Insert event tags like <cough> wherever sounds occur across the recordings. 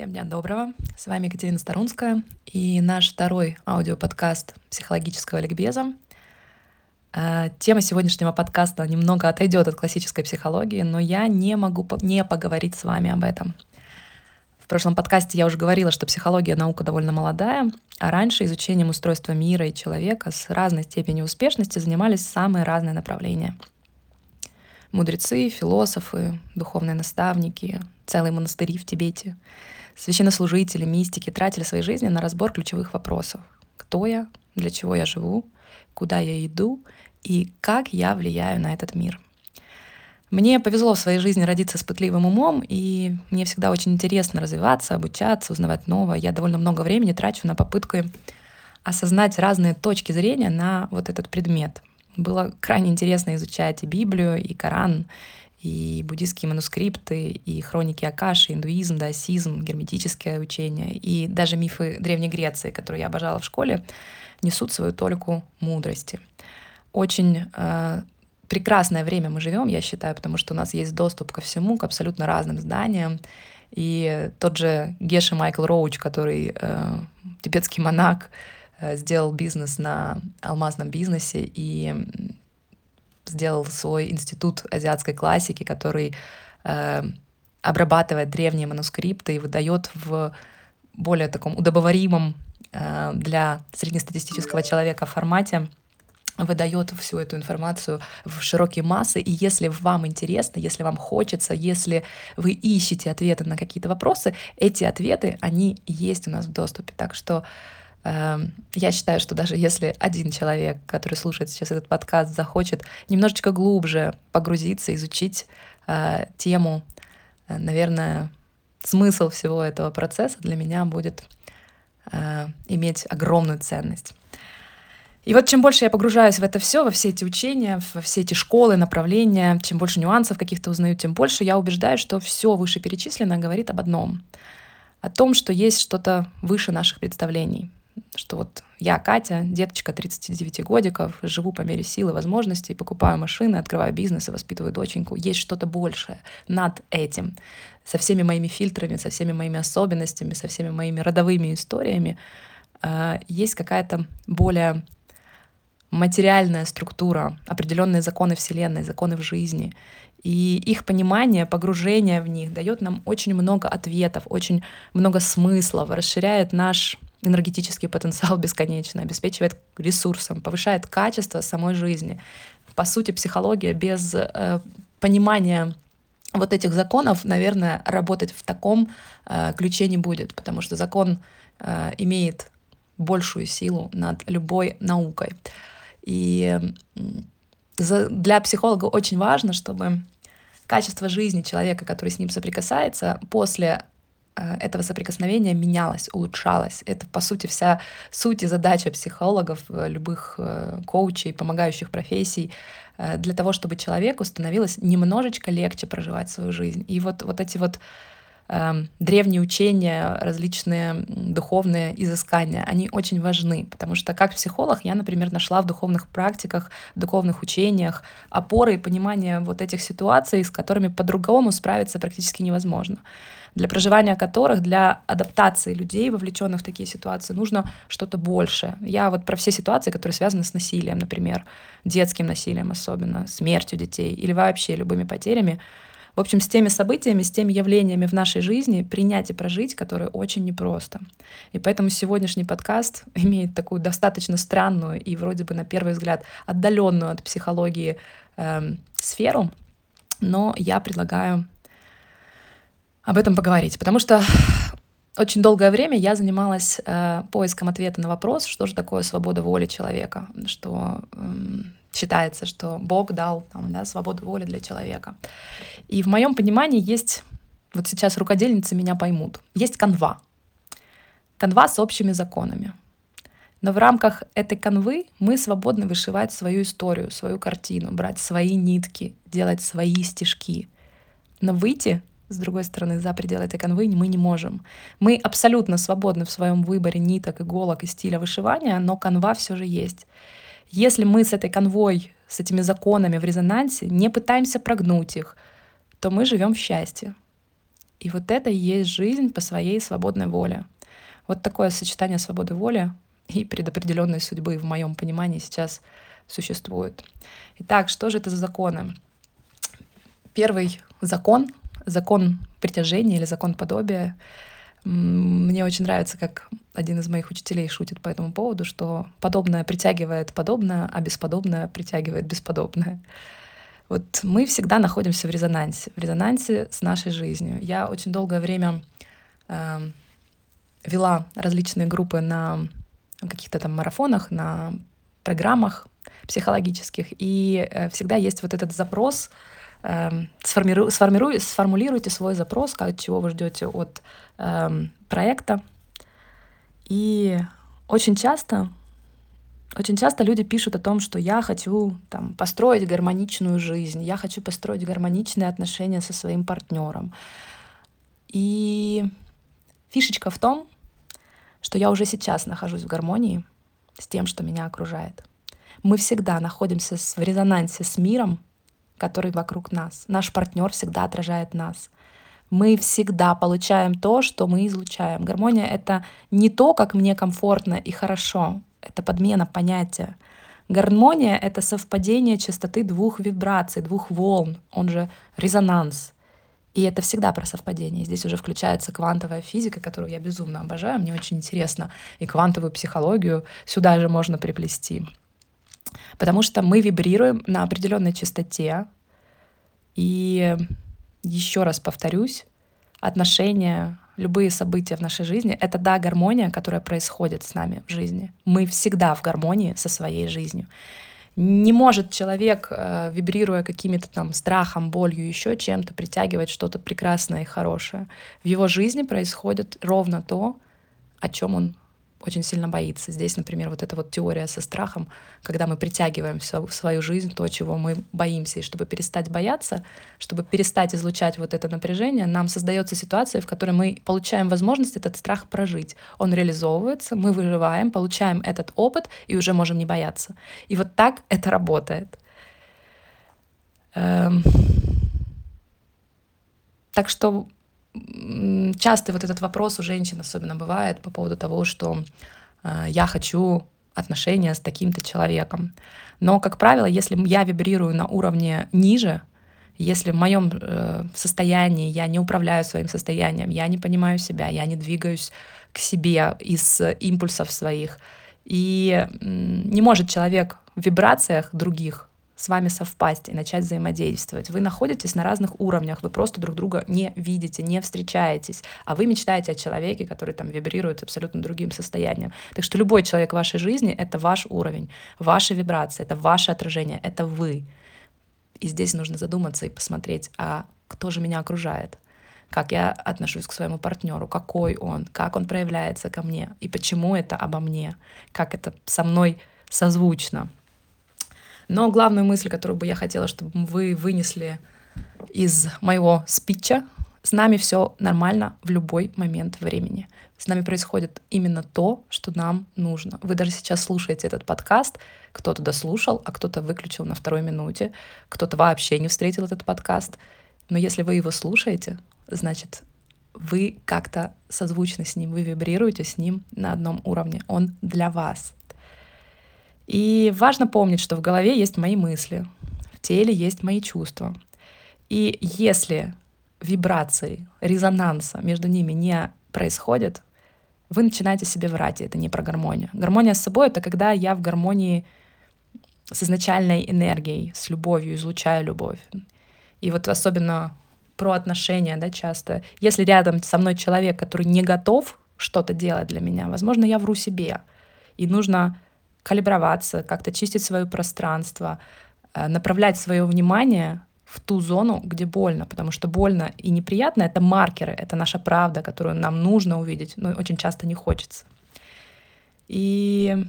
Всем дня доброго. С вами Екатерина Старунская и наш второй аудиоподкаст психологического ликбеза. Э, тема сегодняшнего подкаста немного отойдет от классической психологии, но я не могу не поговорить с вами об этом. В прошлом подкасте я уже говорила, что психология наука довольно молодая, а раньше изучением устройства мира и человека с разной степенью успешности занимались самые разные направления. Мудрецы, философы, духовные наставники, целые монастыри в Тибете — Священнослужители, мистики тратили свои жизни на разбор ключевых вопросов. Кто я, для чего я живу, куда я иду и как я влияю на этот мир. Мне повезло в своей жизни родиться с пытливым умом, и мне всегда очень интересно развиваться, обучаться, узнавать новое. Я довольно много времени трачу на попытку осознать разные точки зрения на вот этот предмет. Было крайне интересно изучать и Библию, и Коран, и буддийские манускрипты, и хроники Акаши, индуизм, даосизм, герметическое учение, и даже мифы Древней Греции, которые я обожала в школе, несут свою толику мудрости. Очень э, прекрасное время мы живем, я считаю, потому что у нас есть доступ ко всему, к абсолютно разным зданиям. И тот же Геша Майкл Роуч, который э, тибетский монах, э, сделал бизнес на алмазном бизнесе и сделал свой институт азиатской классики, который э, обрабатывает древние манускрипты и выдает в более таком удобоваримом э, для среднестатистического человека формате выдает всю эту информацию в широкие массы. И если вам интересно, если вам хочется, если вы ищете ответы на какие-то вопросы, эти ответы, они есть у нас в доступе. Так что я считаю, что даже если один человек, который слушает сейчас этот подкаст, захочет немножечко глубже погрузиться, изучить э, тему, э, наверное, смысл всего этого процесса для меня будет э, иметь огромную ценность. И вот чем больше я погружаюсь в это все, во все эти учения, во все эти школы, направления, чем больше нюансов каких-то узнаю, тем больше я убеждаюсь, что все вышеперечисленное говорит об одном. О том, что есть что-то выше наших представлений, что вот я, Катя, деточка 39 годиков, живу по мере силы возможностей, покупаю машины, открываю бизнес и воспитываю доченьку. Есть что-то большее над этим. Со всеми моими фильтрами, со всеми моими особенностями, со всеми моими родовыми историями э, есть какая-то более материальная структура, определенные законы Вселенной, законы в жизни. И их понимание, погружение в них дает нам очень много ответов, очень много смыслов, расширяет наш энергетический потенциал бесконечно, обеспечивает ресурсом, повышает качество самой жизни. По сути, психология без э, понимания вот этих законов, наверное, работать в таком э, ключе не будет, потому что закон э, имеет большую силу над любой наукой. И за, для психолога очень важно, чтобы качество жизни человека, который с ним соприкасается, после этого соприкосновения менялось, улучшалось. Это, по сути, вся суть и задача психологов, э, любых э, коучей, помогающих профессий, для того, чтобы человеку становилось немножечко легче проживать свою жизнь. И вот, вот эти вот э, древние учения, различные духовные изыскания, они очень важны, потому что как психолог я, например, нашла в духовных практиках, в духовных учениях опоры и понимание вот этих ситуаций, с которыми по-другому справиться практически невозможно для проживания которых, для адаптации людей, вовлеченных в такие ситуации, нужно что-то большее. Я вот про все ситуации, которые связаны с насилием, например, детским насилием особенно, смертью детей или вообще любыми потерями, в общем, с теми событиями, с теми явлениями в нашей жизни принять и прожить, которые очень непросто. И поэтому сегодняшний подкаст <laughs> имеет такую достаточно странную и вроде бы на первый взгляд отдаленную от психологии э, сферу, но я предлагаю об этом поговорить, потому что очень долгое время я занималась э, поиском ответа на вопрос, что же такое свобода воли человека, что э, считается, что Бог дал там, да, свободу воли для человека. И в моем понимании есть, вот сейчас рукодельницы меня поймут, есть канва. Канва с общими законами. Но в рамках этой канвы мы свободны вышивать свою историю, свою картину, брать свои нитки, делать свои стежки. Но выйти с другой стороны, за пределы этой канвы мы не можем. Мы абсолютно свободны в своем выборе ниток, иголок и стиля вышивания, но канва все же есть. Если мы с этой канвой, с этими законами в резонансе не пытаемся прогнуть их, то мы живем в счастье. И вот это и есть жизнь по своей свободной воле. Вот такое сочетание свободы воли и предопределенной судьбы в моем понимании сейчас существует. Итак, что же это за законы? Первый закон, закон притяжения или закон подобия, мне очень нравится, как один из моих учителей шутит по этому поводу, что подобное притягивает подобное, а бесподобное притягивает бесподобное. Вот мы всегда находимся в резонансе, в резонансе с нашей жизнью. Я очень долгое время э, вела различные группы на каких-то там марафонах, на программах психологических, и э, всегда есть вот этот запрос сформиру, сформиру, сформулируйте свой запрос, как, чего вы ждете от эм, проекта. И очень часто, очень часто люди пишут о том, что я хочу там, построить гармоничную жизнь, я хочу построить гармоничные отношения со своим партнером. И фишечка в том, что я уже сейчас нахожусь в гармонии с тем, что меня окружает. Мы всегда находимся в резонансе с миром, который вокруг нас. Наш партнер всегда отражает нас. Мы всегда получаем то, что мы излучаем. Гармония — это не то, как мне комфортно и хорошо. Это подмена понятия. Гармония — это совпадение частоты двух вибраций, двух волн, он же резонанс. И это всегда про совпадение. Здесь уже включается квантовая физика, которую я безумно обожаю, мне очень интересно. И квантовую психологию сюда же можно приплести. Потому что мы вибрируем на определенной частоте. И еще раз повторюсь, отношения, любые события в нашей жизни — это, да, гармония, которая происходит с нами в жизни. Мы всегда в гармонии со своей жизнью. Не может человек, э, вибрируя какими-то там страхом, болью, еще чем-то, притягивать что-то прекрасное и хорошее. В его жизни происходит ровно то, о чем он очень сильно боится. Здесь, например, вот эта вот теория со страхом, когда мы притягиваем в свою жизнь то, чего мы боимся. И чтобы перестать бояться, чтобы перестать излучать вот это напряжение, нам создается ситуация, в которой мы получаем возможность этот страх прожить. Он реализовывается, мы выживаем, получаем этот опыт и уже можем не бояться. И вот так это работает. Эм... Так что часто вот этот вопрос у женщин особенно бывает по поводу того, что э, я хочу отношения с таким-то человеком. Но, как правило, если я вибрирую на уровне ниже, если в моем э, состоянии я не управляю своим состоянием, я не понимаю себя, я не двигаюсь к себе из импульсов своих, и не может человек в вибрациях других с вами совпасть и начать взаимодействовать. Вы находитесь на разных уровнях, вы просто друг друга не видите, не встречаетесь, а вы мечтаете о человеке, который там вибрирует абсолютно другим состоянием. Так что любой человек в вашей жизни — это ваш уровень, ваши вибрации, это ваше отражение, это вы. И здесь нужно задуматься и посмотреть, а кто же меня окружает? как я отношусь к своему партнеру, какой он, как он проявляется ко мне, и почему это обо мне, как это со мной созвучно. Но главную мысль, которую бы я хотела, чтобы вы вынесли из моего спича, с нами все нормально в любой момент времени. С нами происходит именно то, что нам нужно. Вы даже сейчас слушаете этот подкаст, кто-то дослушал, а кто-то выключил на второй минуте, кто-то вообще не встретил этот подкаст. Но если вы его слушаете, значит, вы как-то созвучны с ним, вы вибрируете с ним на одном уровне. Он для вас. И важно помнить, что в голове есть мои мысли, в теле есть мои чувства. И если вибрации, резонанса между ними не происходит, вы начинаете себе врать, и это не про гармонию. Гармония с собой — это когда я в гармонии с изначальной энергией, с любовью, излучаю любовь. И вот особенно про отношения, да, часто. Если рядом со мной человек, который не готов что-то делать для меня, возможно, я вру себе. И нужно калиброваться, как-то чистить свое пространство, э, направлять свое внимание в ту зону, где больно, потому что больно и неприятно — это маркеры, это наша правда, которую нам нужно увидеть, но очень часто не хочется. И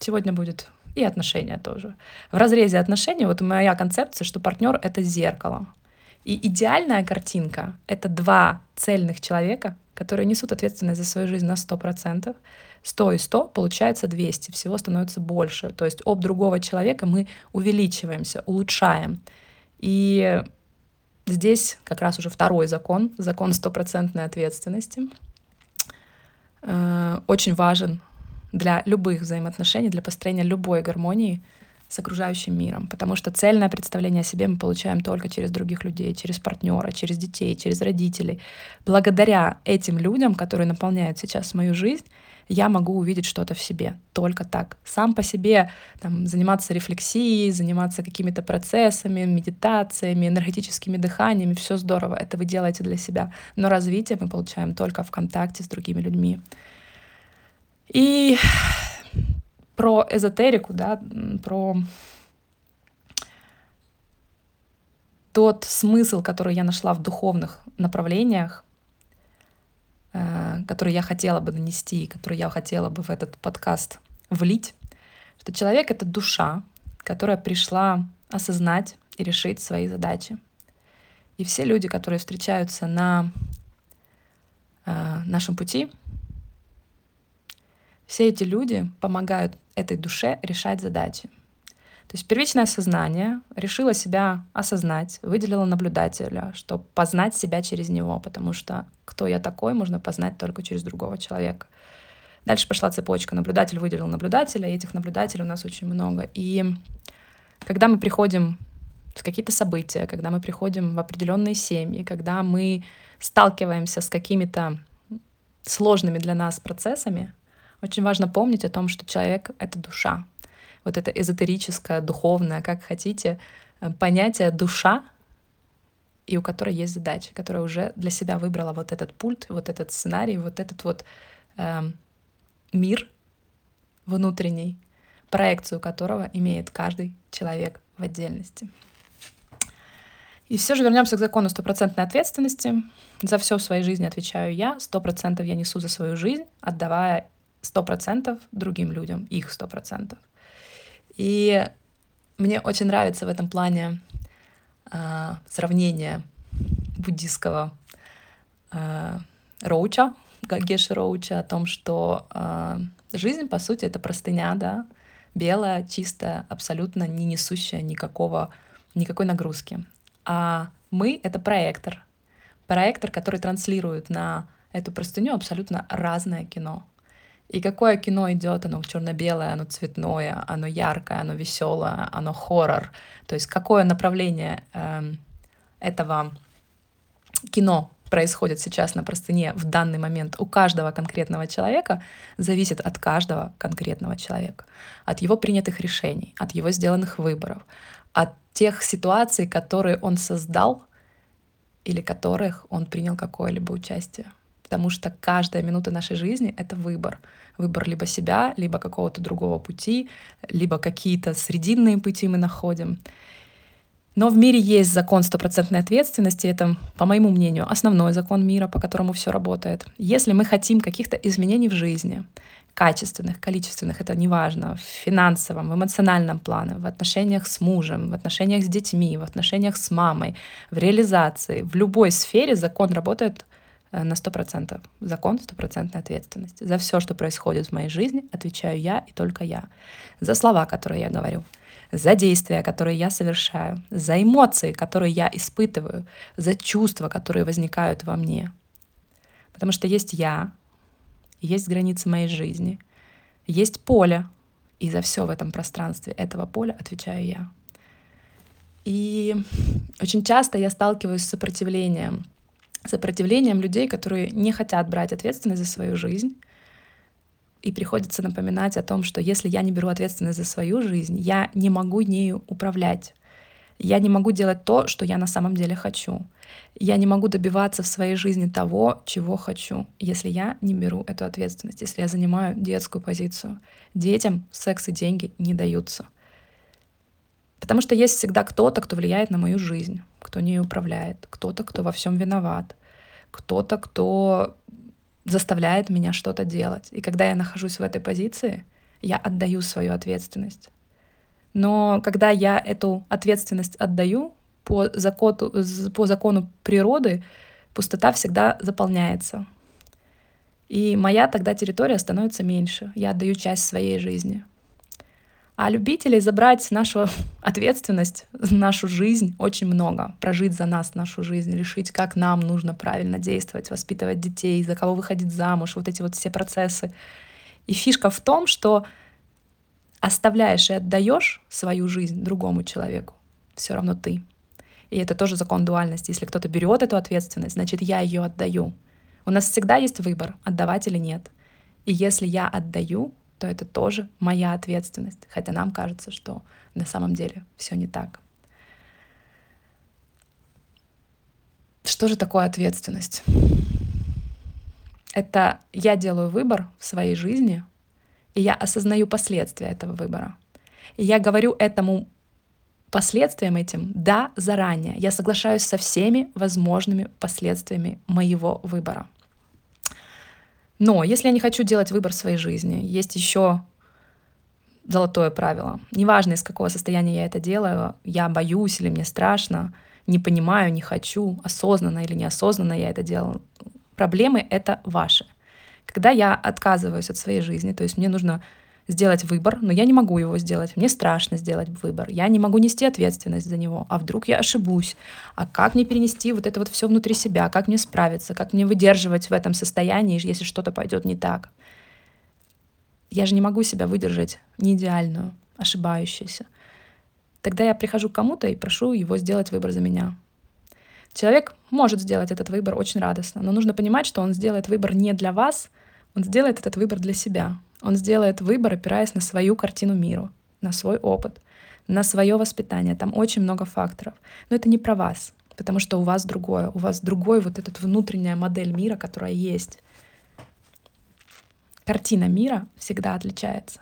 сегодня будет и отношения тоже. В разрезе отношений вот моя концепция, что партнер — это зеркало. И идеальная картинка — это два цельных человека, которые несут ответственность за свою жизнь на 100%, 100 и 100, получается 200, всего становится больше. То есть об другого человека мы увеличиваемся, улучшаем. И Здесь как раз уже второй закон, закон стопроцентной ответственности. Э, очень важен для любых взаимоотношений, для построения любой гармонии с окружающим миром. Потому что цельное представление о себе мы получаем только через других людей, через партнера, через детей, через родителей. Благодаря этим людям, которые наполняют сейчас мою жизнь, я могу увидеть что-то в себе. Только так. Сам по себе там, заниматься рефлексией, заниматься какими-то процессами, медитациями, энергетическими дыханиями, все здорово. Это вы делаете для себя. Но развитие мы получаем только в контакте с другими людьми. И про эзотерику, да, про тот смысл, который я нашла в духовных направлениях, который я хотела бы донести, который я хотела бы в этот подкаст влить, что человек — это душа, которая пришла осознать и решить свои задачи. И все люди, которые встречаются на э, нашем пути, все эти люди помогают этой душе решать задачи. Есть первичное сознание решило себя осознать, выделило наблюдателя, чтобы познать себя через него, потому что кто я такой, можно познать только через другого человека. Дальше пошла цепочка. Наблюдатель выделил наблюдателя, и этих наблюдателей у нас очень много. И когда мы приходим в какие-то события, когда мы приходим в определенные семьи, когда мы сталкиваемся с какими-то сложными для нас процессами, очень важно помнить о том, что человек — это душа, вот это эзотерическое, духовное, как хотите, э, понятие душа, и у которой есть задача, которая уже для себя выбрала вот этот пульт, вот этот сценарий, вот этот вот э, мир внутренний, проекцию которого имеет каждый человек в отдельности. И все же вернемся к закону стопроцентной ответственности. За все в своей жизни отвечаю я, сто процентов я несу за свою жизнь, отдавая сто процентов другим людям, их сто процентов. И мне очень нравится в этом плане э, сравнение буддийского э, роуча, Геши Роуча, о том, что э, жизнь, по сути, это простыня, да, белая, чистая, абсолютно не несущая никакого, никакой нагрузки. А мы — это проектор. Проектор, который транслирует на эту простыню абсолютно разное кино. И какое кино идет, оно черно-белое, оно цветное, оно яркое, оно веселое, оно хоррор. То есть какое направление э, этого кино происходит сейчас на простыне в данный момент у каждого конкретного человека, зависит от каждого конкретного человека, от его принятых решений, от его сделанных выборов, от тех ситуаций, которые он создал или которых он принял какое-либо участие потому что каждая минута нашей жизни — это выбор. Выбор либо себя, либо какого-то другого пути, либо какие-то срединные пути мы находим. Но в мире есть закон стопроцентной ответственности. Это, по моему мнению, основной закон мира, по которому все работает. Если мы хотим каких-то изменений в жизни, качественных, количественных, это неважно, в финансовом, в эмоциональном плане, в отношениях с мужем, в отношениях с детьми, в отношениях с мамой, в реализации, в любой сфере закон работает на сто процентов. Закон стопроцентной ответственности. За все, что происходит в моей жизни, отвечаю я и только я. За слова, которые я говорю, за действия, которые я совершаю, за эмоции, которые я испытываю, за чувства, которые возникают во мне. Потому что есть я, есть границы моей жизни, есть поле, и за все в этом пространстве этого поля отвечаю я. И очень часто я сталкиваюсь с сопротивлением сопротивлением людей, которые не хотят брать ответственность за свою жизнь. И приходится напоминать о том, что если я не беру ответственность за свою жизнь, я не могу нею управлять. Я не могу делать то, что я на самом деле хочу. Я не могу добиваться в своей жизни того, чего хочу, если я не беру эту ответственность, если я занимаю детскую позицию. Детям секс и деньги не даются. Потому что есть всегда кто-то, кто влияет на мою жизнь, кто не управляет, кто-то, кто во всем виноват, кто-то, кто заставляет меня что-то делать. И когда я нахожусь в этой позиции, я отдаю свою ответственность. Но когда я эту ответственность отдаю по закону, по закону природы, пустота всегда заполняется. И моя тогда территория становится меньше. Я отдаю часть своей жизни. А любителей забрать нашу <laughs> ответственность, нашу жизнь очень много. Прожить за нас нашу жизнь, решить, как нам нужно правильно действовать, воспитывать детей, за кого выходить замуж, вот эти вот все процессы. И фишка в том, что оставляешь и отдаешь свою жизнь другому человеку, все равно ты. И это тоже закон дуальности. Если кто-то берет эту ответственность, значит, я ее отдаю. У нас всегда есть выбор, отдавать или нет. И если я отдаю, то это тоже моя ответственность. Хотя нам кажется, что на самом деле все не так. Что же такое ответственность? Это я делаю выбор в своей жизни, и я осознаю последствия этого выбора. И я говорю этому последствиям этим «да» заранее. Я соглашаюсь со всеми возможными последствиями моего выбора. Но если я не хочу делать выбор в своей жизни, есть еще золотое правило. Неважно, из какого состояния я это делаю, я боюсь или мне страшно, не понимаю, не хочу, осознанно или неосознанно я это делаю. Проблемы — это ваши. Когда я отказываюсь от своей жизни, то есть мне нужно сделать выбор, но я не могу его сделать. Мне страшно сделать выбор. Я не могу нести ответственность за него. А вдруг я ошибусь? А как мне перенести вот это вот все внутри себя? Как мне справиться? Как мне выдерживать в этом состоянии, если что-то пойдет не так? Я же не могу себя выдержать не идеальную, ошибающуюся. Тогда я прихожу к кому-то и прошу его сделать выбор за меня. Человек может сделать этот выбор очень радостно, но нужно понимать, что он сделает выбор не для вас, он сделает этот выбор для себя. Он сделает выбор, опираясь на свою картину миру, на свой опыт, на свое воспитание. Там очень много факторов. Но это не про вас, потому что у вас другое. У вас другой вот этот внутренняя модель мира, которая есть. Картина мира всегда отличается.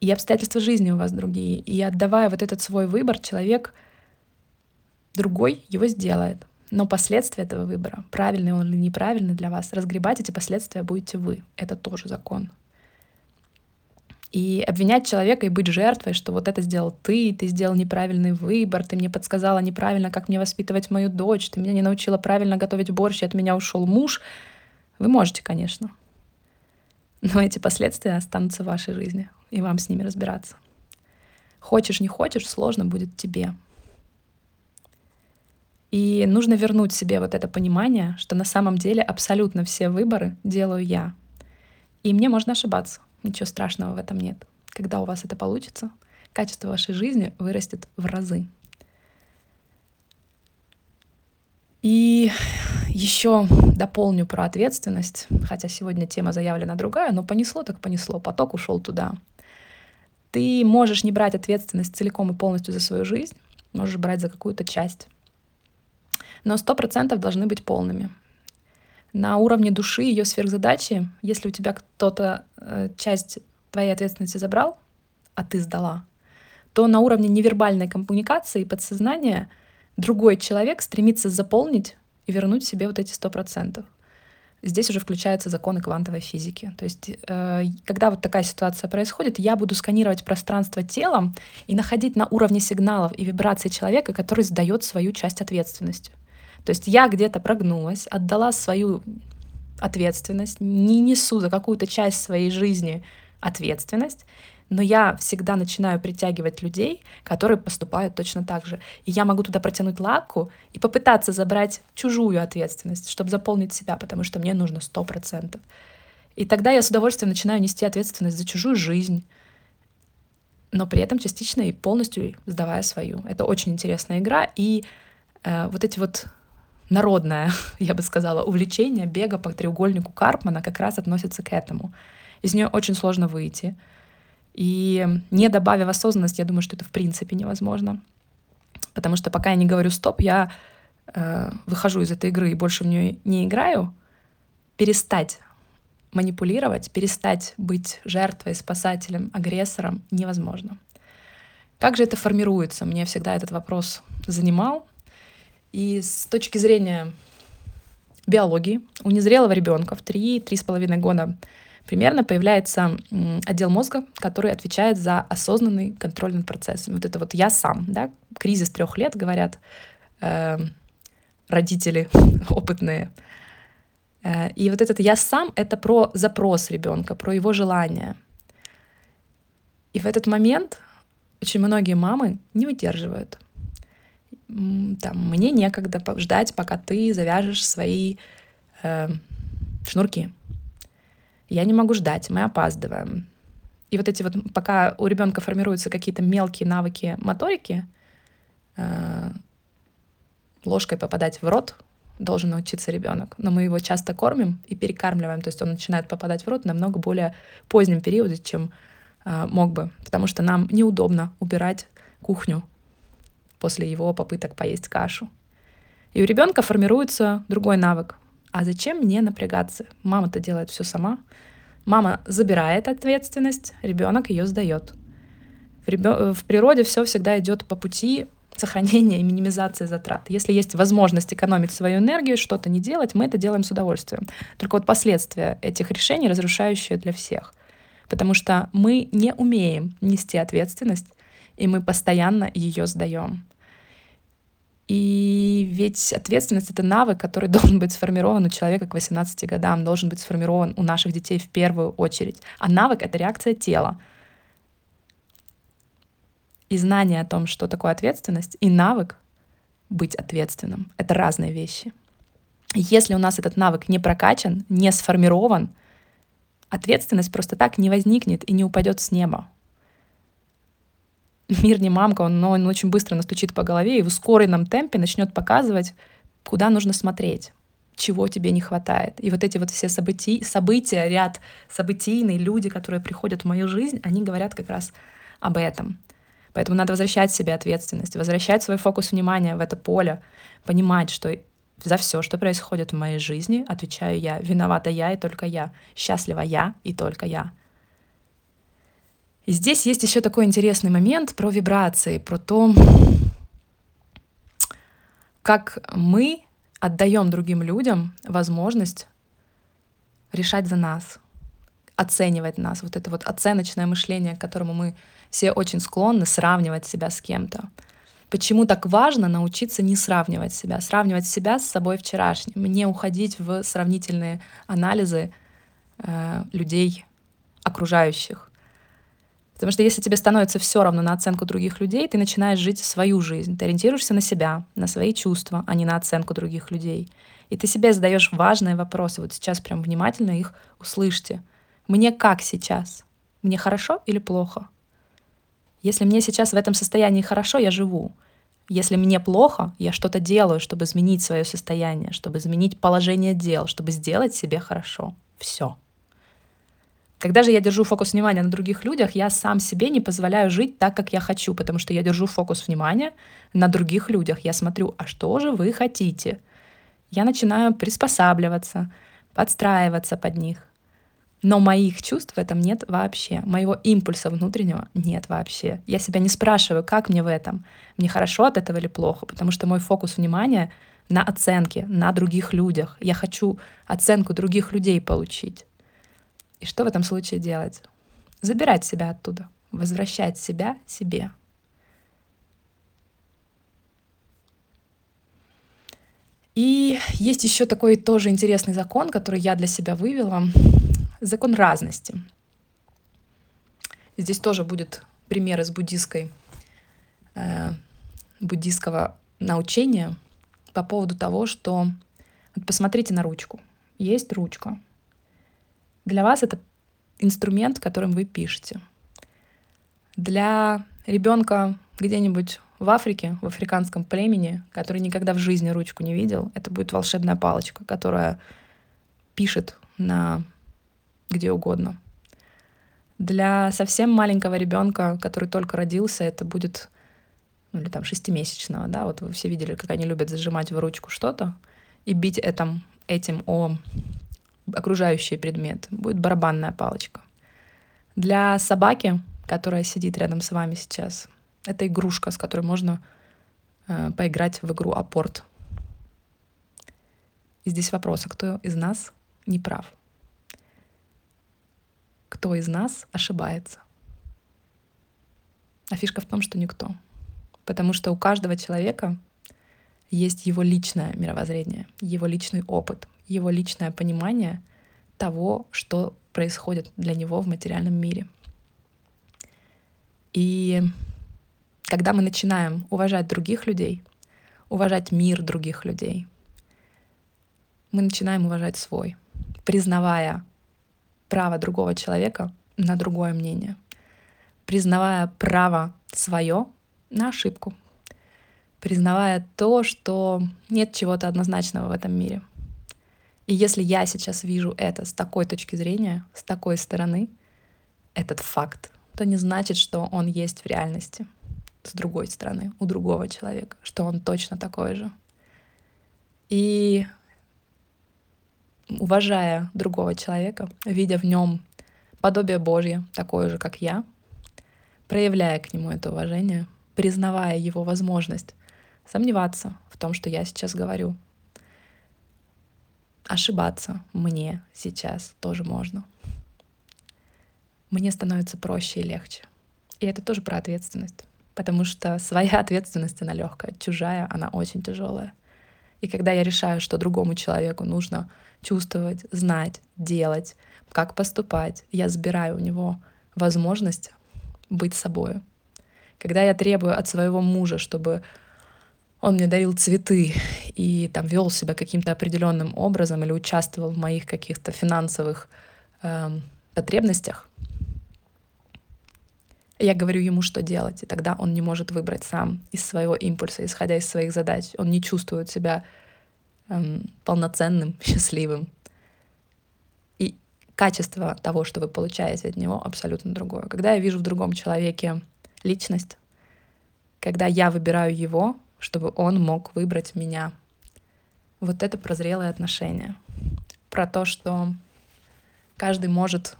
И обстоятельства жизни у вас другие. И отдавая вот этот свой выбор, человек другой его сделает. Но последствия этого выбора, правильный он или неправильный для вас, разгребать эти последствия будете вы. Это тоже закон. И обвинять человека и быть жертвой, что вот это сделал ты, ты сделал неправильный выбор, ты мне подсказала неправильно, как мне воспитывать мою дочь, ты меня не научила правильно готовить борщ, и от меня ушел муж. Вы можете, конечно. Но эти последствия останутся в вашей жизни, и вам с ними разбираться. Хочешь, не хочешь, сложно будет тебе. И нужно вернуть себе вот это понимание, что на самом деле абсолютно все выборы делаю я. И мне можно ошибаться. Ничего страшного в этом нет. Когда у вас это получится, качество вашей жизни вырастет в разы. И еще дополню про ответственность, хотя сегодня тема заявлена другая, но понесло так понесло, поток ушел туда. Ты можешь не брать ответственность целиком и полностью за свою жизнь, можешь брать за какую-то часть. Но сто процентов должны быть полными на уровне души ее сверхзадачи, если у тебя кто-то э, часть твоей ответственности забрал, а ты сдала, то на уровне невербальной коммуникации и подсознания другой человек стремится заполнить и вернуть себе вот эти сто процентов. Здесь уже включаются законы квантовой физики. То есть, э, когда вот такая ситуация происходит, я буду сканировать пространство телом и находить на уровне сигналов и вибраций человека, который сдает свою часть ответственности. То есть я где-то прогнулась, отдала свою ответственность, не несу за какую-то часть своей жизни ответственность, но я всегда начинаю притягивать людей, которые поступают точно так же. И я могу туда протянуть лапку и попытаться забрать чужую ответственность, чтобы заполнить себя, потому что мне нужно сто процентов. И тогда я с удовольствием начинаю нести ответственность за чужую жизнь, но при этом частично и полностью сдавая свою. Это очень интересная игра, и э, вот эти вот народное, <laughs> я бы сказала, увлечение бега по треугольнику Карпмана как раз относится к этому. Из нее очень сложно выйти. И не добавив осознанность, я думаю, что это в принципе невозможно. Потому что пока я не говорю стоп, я э, выхожу из этой игры и больше в нее не играю, перестать манипулировать, перестать быть жертвой, спасателем, агрессором невозможно. Как же это формируется? Мне всегда этот вопрос занимал. И с точки зрения биологии у незрелого ребенка в 3-3,5 года примерно появляется отдел мозга, который отвечает за осознанный контроль над процессом. Вот это вот я сам, да, кризис трех лет, говорят <laughs> э, родители опытные. И вот этот я сам — это про запрос ребенка, про его желание. И в этот момент очень многие мамы не выдерживают. Там, мне некогда ждать, пока ты завяжешь свои э, шнурки. Я не могу ждать, мы опаздываем. И вот эти вот, пока у ребенка формируются какие-то мелкие навыки моторики, э, ложкой попадать в рот должен научиться ребенок. Но мы его часто кормим и перекармливаем, то есть он начинает попадать в рот намного более позднем периоде, чем э, мог бы, потому что нам неудобно убирать кухню после его попыток поесть кашу. И у ребенка формируется другой навык. А зачем мне напрягаться? Мама-то делает все сама. Мама забирает ответственность, ребенок ее сдает. В, ребё... в природе все всегда идет по пути сохранения и минимизации затрат. Если есть возможность экономить свою энергию, что-то не делать, мы это делаем с удовольствием. Только вот последствия этих решений разрушающие для всех. Потому что мы не умеем нести ответственность, и мы постоянно ее сдаем. И ведь ответственность — это навык, который <laughs> должен быть сформирован у человека к 18 годам, должен быть сформирован у наших детей в первую очередь. А навык — это реакция тела. И знание о том, что такое ответственность, и навык быть ответственным — это разные вещи. Если у нас этот навык не прокачан, не сформирован, ответственность просто так не возникнет и не упадет с неба мир не мамка, он, но он очень быстро настучит по голове и в ускоренном темпе начнет показывать, куда нужно смотреть чего тебе не хватает. И вот эти вот все события, события, ряд событийные люди, которые приходят в мою жизнь, они говорят как раз об этом. Поэтому надо возвращать себе ответственность, возвращать свой фокус внимания в это поле, понимать, что за все, что происходит в моей жизни, отвечаю я. Виновата я и только я. Счастлива я и только я. И здесь есть еще такой интересный момент про вибрации, про то, как мы отдаем другим людям возможность решать за нас, оценивать нас. Вот это вот оценочное мышление, к которому мы все очень склонны сравнивать себя с кем-то. Почему так важно научиться не сравнивать себя, сравнивать себя с собой вчерашним, не уходить в сравнительные анализы э, людей окружающих. Потому что если тебе становится все равно на оценку других людей, ты начинаешь жить свою жизнь. Ты ориентируешься на себя, на свои чувства, а не на оценку других людей. И ты себе задаешь важные вопросы. Вот сейчас прям внимательно их услышьте. Мне как сейчас? Мне хорошо или плохо? Если мне сейчас в этом состоянии хорошо, я живу. Если мне плохо, я что-то делаю, чтобы изменить свое состояние, чтобы изменить положение дел, чтобы сделать себе хорошо. Все. Когда же я держу фокус внимания на других людях, я сам себе не позволяю жить так, как я хочу, потому что я держу фокус внимания на других людях. Я смотрю, а что же вы хотите? Я начинаю приспосабливаться, подстраиваться под них. Но моих чувств в этом нет вообще. Моего импульса внутреннего нет вообще. Я себя не спрашиваю, как мне в этом. Мне хорошо от этого или плохо, потому что мой фокус внимания на оценке, на других людях. Я хочу оценку других людей получить. И что в этом случае делать? Забирать себя оттуда, возвращать себя себе. И есть еще такой тоже интересный закон, который я для себя вывела. Закон разности. Здесь тоже будет пример из буддийской, э, буддийского научения по поводу того, что вот посмотрите на ручку. Есть ручка, для вас это инструмент, которым вы пишете. Для ребенка где-нибудь в Африке, в африканском племени, который никогда в жизни ручку не видел, это будет волшебная палочка, которая пишет на где угодно. Для совсем маленького ребенка, который только родился, это будет, ну или там шестимесячного, да, вот вы все видели, как они любят зажимать в ручку что-то и бить этим, этим о окружающий предмет, будет барабанная палочка. Для собаки, которая сидит рядом с вами сейчас, это игрушка, с которой можно э, поиграть в игру апорт. И здесь вопрос, а кто из нас не прав? Кто из нас ошибается? А фишка в том, что никто. Потому что у каждого человека есть его личное мировоззрение, его личный опыт, его личное понимание того, что происходит для него в материальном мире. И когда мы начинаем уважать других людей, уважать мир других людей, мы начинаем уважать свой, признавая право другого человека на другое мнение, признавая право свое на ошибку, признавая то, что нет чего-то однозначного в этом мире. И если я сейчас вижу это с такой точки зрения, с такой стороны, этот факт, то не значит, что он есть в реальности с другой стороны, у другого человека, что он точно такой же. И уважая другого человека, видя в нем подобие Божье, такое же, как я, проявляя к нему это уважение, признавая его возможность сомневаться в том, что я сейчас говорю. Ошибаться мне сейчас тоже можно. Мне становится проще и легче. И это тоже про ответственность. Потому что своя <laughs> ответственность, она легкая, чужая, она очень тяжелая. И когда я решаю, что другому человеку нужно чувствовать, знать, делать, как поступать, я забираю у него возможность быть собой. Когда я требую от своего мужа, чтобы он мне дарил цветы и там вел себя каким-то определенным образом или участвовал в моих каких-то финансовых э, потребностях, я говорю ему, что делать, и тогда он не может выбрать сам из своего импульса, исходя из своих задач. Он не чувствует себя эм, полноценным, <laughs> счастливым. И качество того, что вы получаете от него, абсолютно другое. Когда я вижу в другом человеке личность, когда я выбираю его, чтобы он мог выбрать меня. Вот это прозрелое отношение. Про то, что каждый может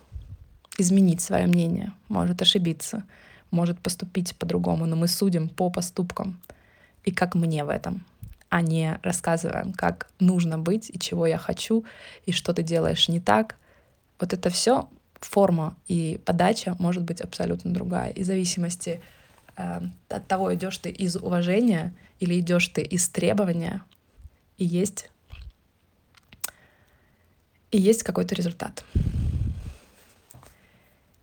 изменить свое мнение, может ошибиться, может поступить по-другому, но мы судим по поступкам и как мне в этом, а не рассказываем, как нужно быть и чего я хочу, и что ты делаешь не так. Вот это все форма и подача может быть абсолютно другая. И в зависимости от того, идешь ты из уважения или идешь ты из требования, и есть, и есть какой-то результат.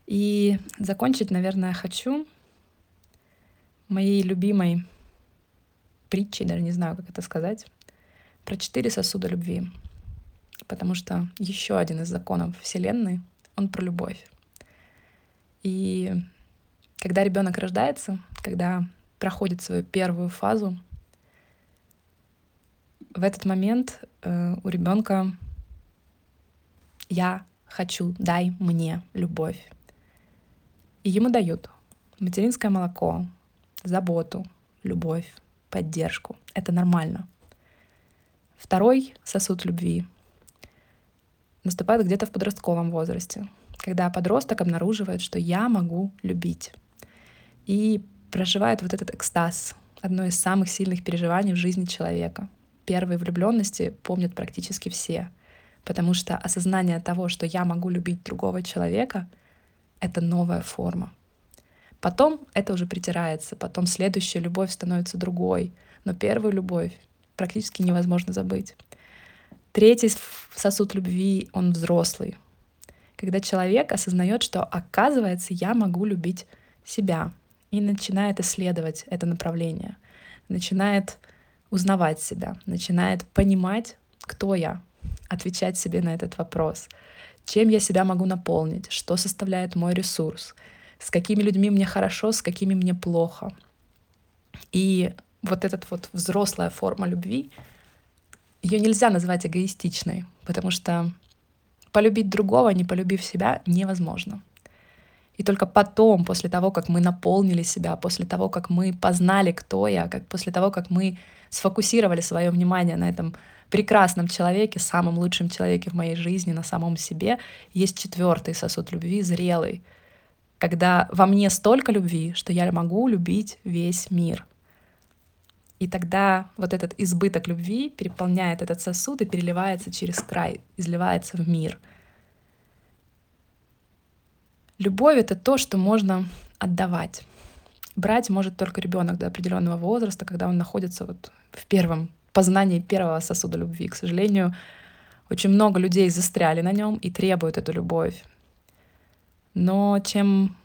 И закончить, наверное, хочу моей любимой притчей, даже не знаю, как это сказать, про четыре сосуда любви. Потому что еще один из законов Вселенной, он про любовь. И когда ребенок рождается, когда проходит свою первую фазу, в этот момент э, у ребенка я хочу, дай мне любовь. И ему дают материнское молоко, заботу, любовь, поддержку. Это нормально. Второй сосуд любви наступает где-то в подростковом возрасте, когда подросток обнаруживает, что я могу любить. И проживает вот этот экстаз, одно из самых сильных переживаний в жизни человека. Первые влюбленности помнят практически все, потому что осознание того, что я могу любить другого человека — это новая форма. Потом это уже притирается, потом следующая любовь становится другой, но первую любовь практически невозможно забыть. Третий сосуд любви, он взрослый. Когда человек осознает, что оказывается, я могу любить себя, и начинает исследовать это направление, начинает узнавать себя, начинает понимать, кто я, отвечать себе на этот вопрос — чем я себя могу наполнить, что составляет мой ресурс, с какими людьми мне хорошо, с какими мне плохо. И вот эта вот взрослая форма любви, ее нельзя назвать эгоистичной, потому что полюбить другого, не полюбив себя, невозможно. И только потом, после того, как мы наполнили себя, после того, как мы познали, кто я, как после того, как мы сфокусировали свое внимание на этом прекрасном человеке, самом лучшем человеке в моей жизни, на самом себе, есть четвертый сосуд любви, зрелый, когда во мне столько любви, что я могу любить весь мир. И тогда вот этот избыток любви переполняет этот сосуд и переливается через край, изливается в мир. Любовь — это то, что можно отдавать. Брать может только ребенок до определенного возраста, когда он находится вот в первом познании первого сосуда любви. К сожалению, очень много людей застряли на нем и требуют эту любовь. Но чем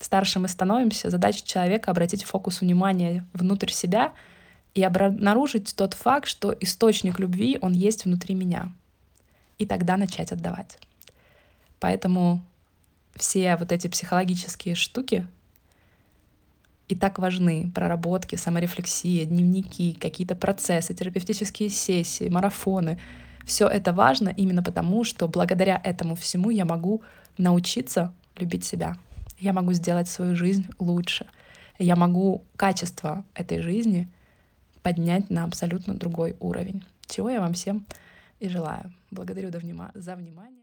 старше мы становимся, задача человека — обратить фокус внимания внутрь себя и обнаружить тот факт, что источник любви, он есть внутри меня. И тогда начать отдавать. Поэтому все вот эти психологические штуки и так важны. Проработки, саморефлексия, дневники, какие-то процессы, терапевтические сессии, марафоны. Все это важно именно потому, что благодаря этому всему я могу научиться любить себя. Я могу сделать свою жизнь лучше. Я могу качество этой жизни поднять на абсолютно другой уровень. Чего я вам всем и желаю. Благодарю за внимание.